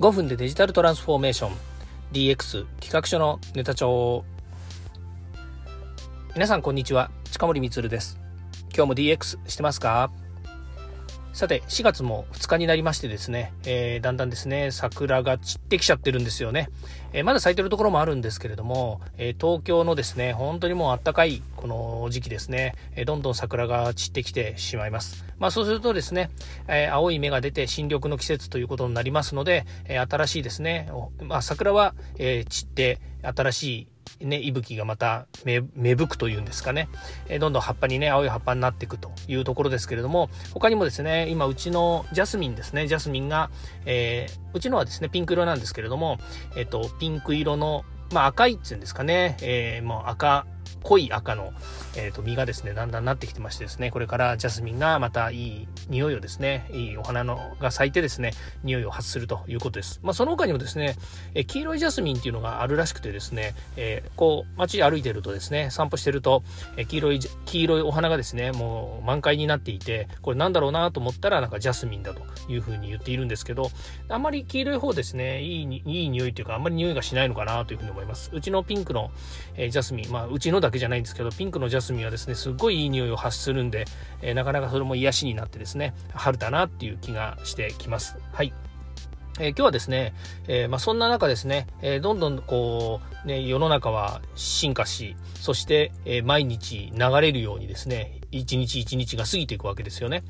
5分でデジタルトランスフォーメーション。DX 企画書のネタ帳皆さんこんにちは。近森光です。今日も DX してますか？さて、4月も2日になりましてですね、えー、だんだんですね、桜が散ってきちゃってるんですよね。えー、まだ咲いてるところもあるんですけれども、えー、東京のですね、本当にもう暖かいこの時期ですね、えどんどん桜が散ってきてしまいます。まあそうするとですね、え青い芽が出て新緑の季節ということになりますので、え新しいですね、まあ桜は、え散って新しいね、息吹がまた芽吹くというんですかね、えどんどん葉っぱにね、青い葉っぱになっていくというところですけれども、他にもですね、今うちのジャスミンですね、ジャスミンが、えー、うちのはですね、ピンク色なんですけれども、えっ、と、ピンク色の、まあ赤いっていうんですかね、えー、もう赤、濃い赤の、えー、と実がですね、だんだんなってきてましてですね、これからジャスミンがまたいい匂いをですね、いいお花のが咲いてですね、匂いを発するということです。まあ、その他にもですね、え黄色いジャスミンっていうのがあるらしくてですね、えー、こう、街歩いてるとですね、散歩してると、え黄色い、黄色いお花がですね、もう満開になっていて、これなんだろうなと思ったら、なんかジャスミンだというふうに言っているんですけど、あんまり黄色い方ですね、いい、いい匂いというか、あんまり匂いがしないのかなというふうに思います。うちのピンクの、えー、ジャスミン、まあ、うちのだけけじゃないんですけど、ピンクのジャスミンはですね、すっごいいい匂いを発するんで、えー、なかなかそれも癒しになってですね、春だなっていう気がしてきます。はい。えー、今日はですね、えー、まあ、そんな中ですね、えー、どんどんこう、ね、世の中は進化し、そして、え毎日流れるようにですね、一日一日が過ぎていくわけですよね。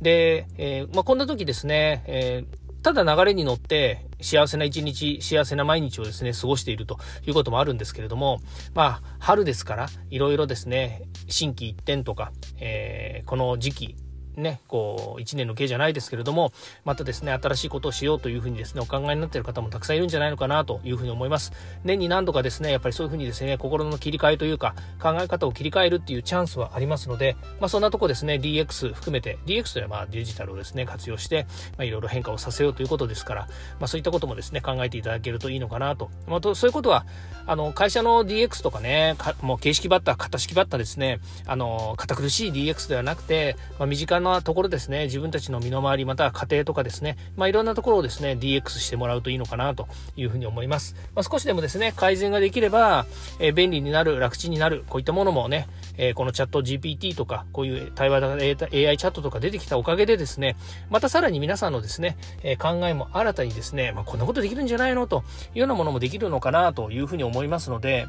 で、えまあ、こんな時ですね、えただ流れに乗って幸せな一日、幸せな毎日をですね、過ごしているということもあるんですけれども、まあ、春ですから、いろいろですね、心機一転とか、えー、この時期、ね、こう、一年の計じゃないですけれども、またですね、新しいことをしようというふうにですね、お考えになっている方もたくさんいるんじゃないのかなというふうに思います。年に何度かですね、やっぱりそういうふうにですね、心の切り替えというか、考え方を切り替えるっていうチャンスはありますので、まあそんなとこですね、DX 含めて、DX というのはまあデジタルをですね、活用して、まあいろいろ変化をさせようということですから、まあそういったこともですね、考えていただけるといいのかなと。まあそういうことは、あの、会社の DX とかね、かもう形式バッター、型式バッターですね、あの、堅苦しい DX ではなくて、まあ身近なところですね、自分たちの身の回り、または家庭とかですね、まあ、いろんなところをですね、DX してもらうといいのかなというふうに思います。まあ、少しでもですね、改善ができれば、えー、便利になる、楽ちんになる、こういったものもね、えー、このチャット GPT とか、こういう対話型 AI チャットとか出てきたおかげでですね、またさらに皆さんのですね、え、考えも新たにですね、まあ、こんなことできるんじゃないのというようなものもできるのかなというふうに思いますので、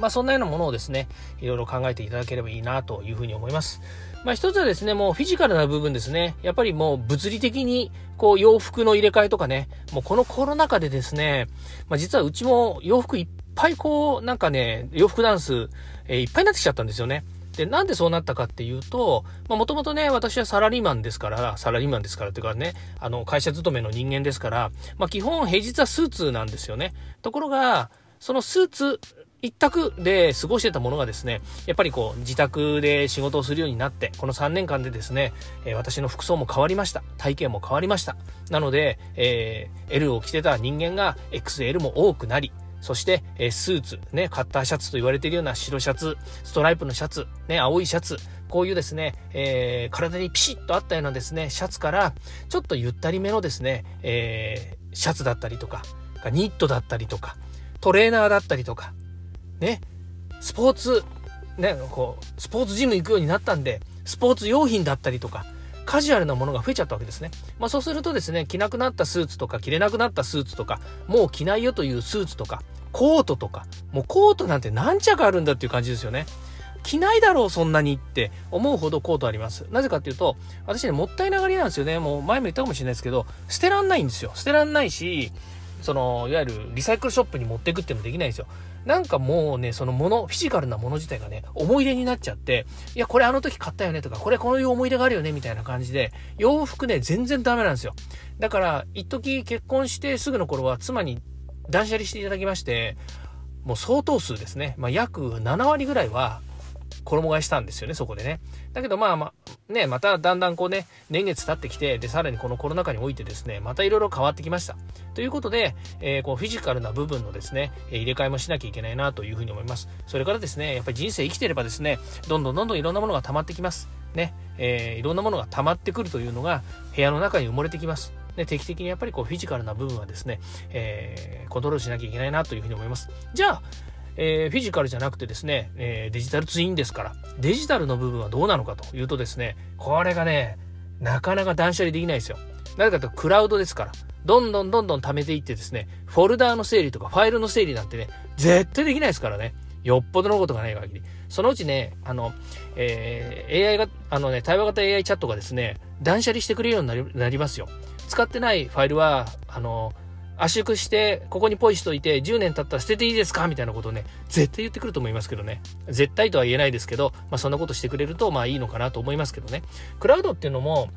まあそんなようなものをですね、いろいろ考えていただければいいなというふうに思います。まあ一つはですね、もうフィジカルな部分ですね。やっぱりもう物理的に、こう洋服の入れ替えとかね、もうこのコロナ禍でですね、まあ実はうちも洋服いっぱいこう、なんかね、洋服ダンス、えー、いっぱいになってきちゃったんですよね。で、なんでそうなったかっていうと、まあもともとね、私はサラリーマンですから、サラリーマンですからっていうかね、あの、会社勤めの人間ですから、まあ基本平日はスーツなんですよね。ところが、そのスーツ一択で過ごしてたものがですね、やっぱりこう、自宅で仕事をするようになって、この3年間でですね、え、私の服装も変わりました。体型も変わりました。なので、えー、L を着てた人間が XL も多くなり、そして、えー、スーツ、ね、カッターシャツと言われているような白シャツ、ストライプのシャツ、ね、青いシャツ、こういうですね、えー、体にピシッとあったようなですね、シャツから、ちょっとゆったりめのですね、えー、シャツだったりとか、ニットだったりとか、トレーナーだったりとか、ね、スポーツ、ね、こう、スポーツジム行くようになったんで、スポーツ用品だったりとか、カジュアルなものが増えちゃったわけですね。まあそうするとですね、着なくなったスーツとか、着れなくなったスーツとか、もう着ないよというスーツとか、コートとか、もうコートなんて何着あるんだっていう感じですよね。着ないだろう、そんなにって思うほどコートあります。なぜかっていうと、私ね、もったいながりなんですよね。もう前も言ったかもしれないですけど、捨てらんないんですよ。捨てらんないし、その、いわゆるリサイクルショップに持っていくってもできないんですよ。なんかもうね、そのもの、フィジカルなもの自体がね、思い出になっちゃって、いや、これあの時買ったよねとか、これこういう思い出があるよねみたいな感じで、洋服ね、全然ダメなんですよ。だから、一時結婚してすぐの頃は妻に断捨離していただきまして、もう相当数ですね。まあ、約7割ぐらいは衣替えしたんですよね、そこでね。だけどまあまあ、ね、まただんだんこうね、年月経ってきて、で、さらにこのコロナ禍においてですね、またいろいろ変わってきました。ということで、えー、こうフィジカルな部分のですね、入れ替えもしなきゃいけないなというふうに思います。それからですね、やっぱり人生生きてればですね、どんどんどんどんいろんなものが溜まってきます。ね、えー、いろんなものが溜まってくるというのが部屋の中に埋もれてきます。で定期的にやっぱりこうフィジカルな部分はですね、えー、コントロールしなきゃいけないなというふうに思います。じゃあ、えー、フィジカルじゃなくてですね、えー、デジタルツインですから、デジタルの部分はどうなのかというとですね、これがね、なかなか断捨離できないですよ。なぜかというとクラウドですから。どんどんどんどん貯めていってですね、フォルダーの整理とかファイルの整理なんてね、絶対できないですからね。よっぽどのことがない限り。そのうちね、あの、えー、AI が、あのね、対話型 AI チャットがですね、断捨離してくれるようになりなりますよ。使ってないファイルは、あの、圧縮して、ここにポイしといて、10年経ったら捨てていいですか？みたいなことをね、絶対言ってくると思いますけどね。絶対とは言えないですけど、まあそんなことしてくれると、まあいいのかなと思いますけどね。クラウドっていうのも、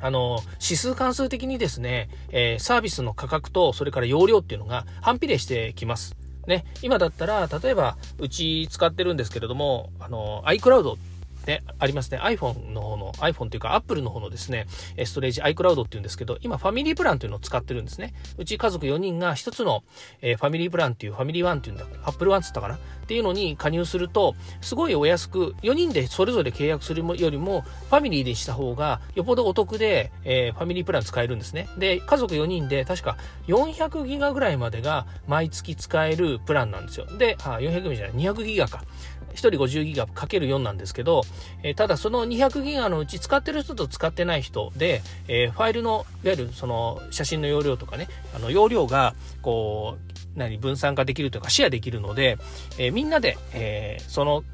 あの、指数関数的にですね、えー、サービスの価格と、それから容量っていうのが反比例してきます。ね、今だったら、例えば、うち使ってるんですけれども、あの、iCloud ね、ありますね。iPhone の方の、iPhone というか Apple の方のですね、ストレージ iCloud っていうんですけど、今ファミリープランというのを使ってるんですね。うち家族4人が1つの、えー、ファミリープランっていうファミリーワンっていうんだ、Apple One って言ったかな？っていうのに加入すると、すごいお安く、4人でそれぞれ契約するよりも、ファミリーでした方が、よっぽどお得で、えー、ファミリープラン使えるんですね。で、家族4人で、確か400ギガぐらいまでが毎月使えるプランなんですよ。で、あ、400ギガじゃない、200ギガか。1人50ギガかける4なんですけど、えー、ただその200ギガのうち使ってる人と使ってない人で、えー、ファイルの、いわゆるその写真の容量とかね、あの容量が、こう、何、分散化できるというかシェアできるので、えー、みんなで、えその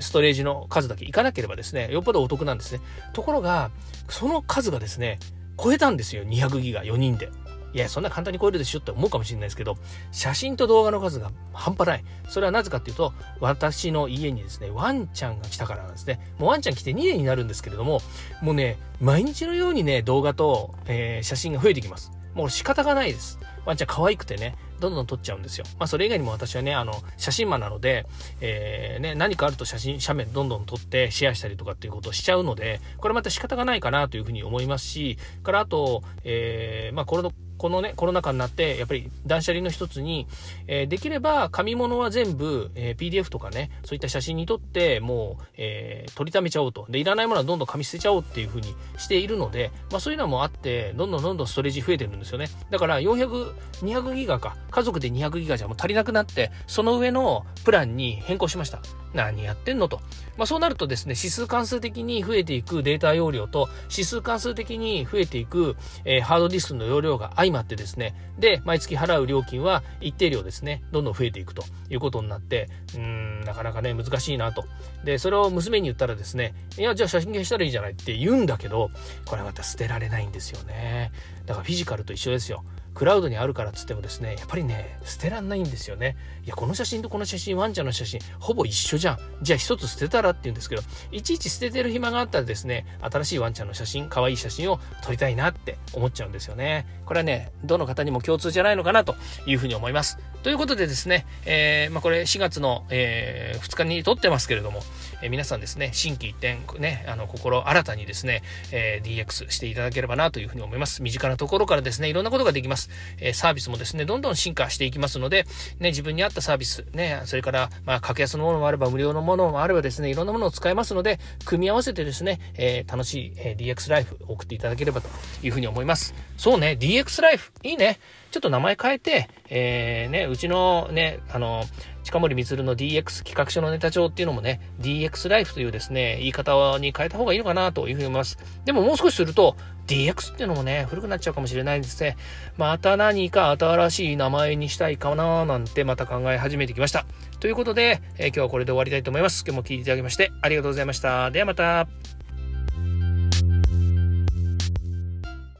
ストレージの数だけいかなければですね、よっぽどお得なんですね。ところが、その数がですね、超えたんですよ、200ギガ4人で。いや、そんな簡単に超えるでしょって思うかもしれないですけど、写真と動画の数が半端ない。それはなぜかっていうと、私の家にですね、ワンちゃんが来たからなんですね。もうワンちゃん来て2年になるんですけれども、もうね、毎日のようにね、動画と、えー、写真が増えてきます。もう仕方がないです。ワンちゃん可愛くてね、どんどん撮っちゃうんですよ。まあそれ以外にも私はね、あの、写真マンなので、えー、ね、何かあると写真、写メどんどん撮ってシェアしたりとかっていうことをしちゃうので、これまた仕方がないかなというふうに思いますし、からあと、えー、まあこの、このね、コロナ禍になって、やっぱり断捨離の一つに、えー、できれば紙物は全部、えー、PDF とかね、そういった写真に撮って、もう、えー、取りためちゃおうと。で、いらないものはどんどん紙捨てちゃおうっていう風にしているので、まあそういうのもあって、どんどんどんどんストレージ増えてるんですよね。だから400、200ギガか、家族で200ギガじゃもう足りなくなって、その上のプランに変更しました。何やってんのと。まあ、そうなるとですね、指数関数的に増えていくデータ容量と、指数関数的に増えていく、えー、ハードディスクの容量が相まってですね、で、毎月払う料金は一定量ですね、どんどん増えていくということになって、うん、なかなかね、難しいなと。で、それを娘に言ったらですね、いや、じゃあ写真消したらいいじゃないって言うんだけど、これまた捨てられないんですよね。だからフィジカルと一緒ですよ。クラウドにあるからっつってもですね、やっぱりね、捨てらんないんですよね。いや、この写真とこの写真、ワンちゃんの写真、ほぼ一緒じゃん。じゃあ一つ捨てたらって言うんですけど、いちいち捨ててる暇があったらですね、新しいワンちゃんの写真、可愛い写真を撮りたいなって思っちゃうんですよね。これはね、どの方にも共通じゃないのかなというふうに思います。ということでですね、えー、まあ、これ4月の、えー、2日に撮ってますけれども、えー、皆さんですね、新規一転、ね、あの、心新たにですね、え DX していただければなというふうに思います。身近なところからですね、いろんなことができます。えサービスもですね、どんどん進化していきますので、ね、自分に合ったサービス、ね、それから、まあ、格安のものもあれば、無料のものもあればですね、いろんなものを使えますので、組み合わせてですね、え楽しい、え DX ライフ送っていただければというふうに思います。そうね、DX ライフ、いいね。ちょっと名前変えて、えー、ね、ちのね、あの、近森光の DX 企画書のネタ帳っていうのもね、DX ライフというですね、言い方に変えた方がいいのかなというふうに思います。でももう少しすると、DX っていうのもね、古くなっちゃうかもしれないですね。また何か新しい名前にしたいかななんてまた考え始めてきました。ということで、えー、今日はこれで終わりたいと思います。今日も聞いていただきましてありがとうございました。ではまた。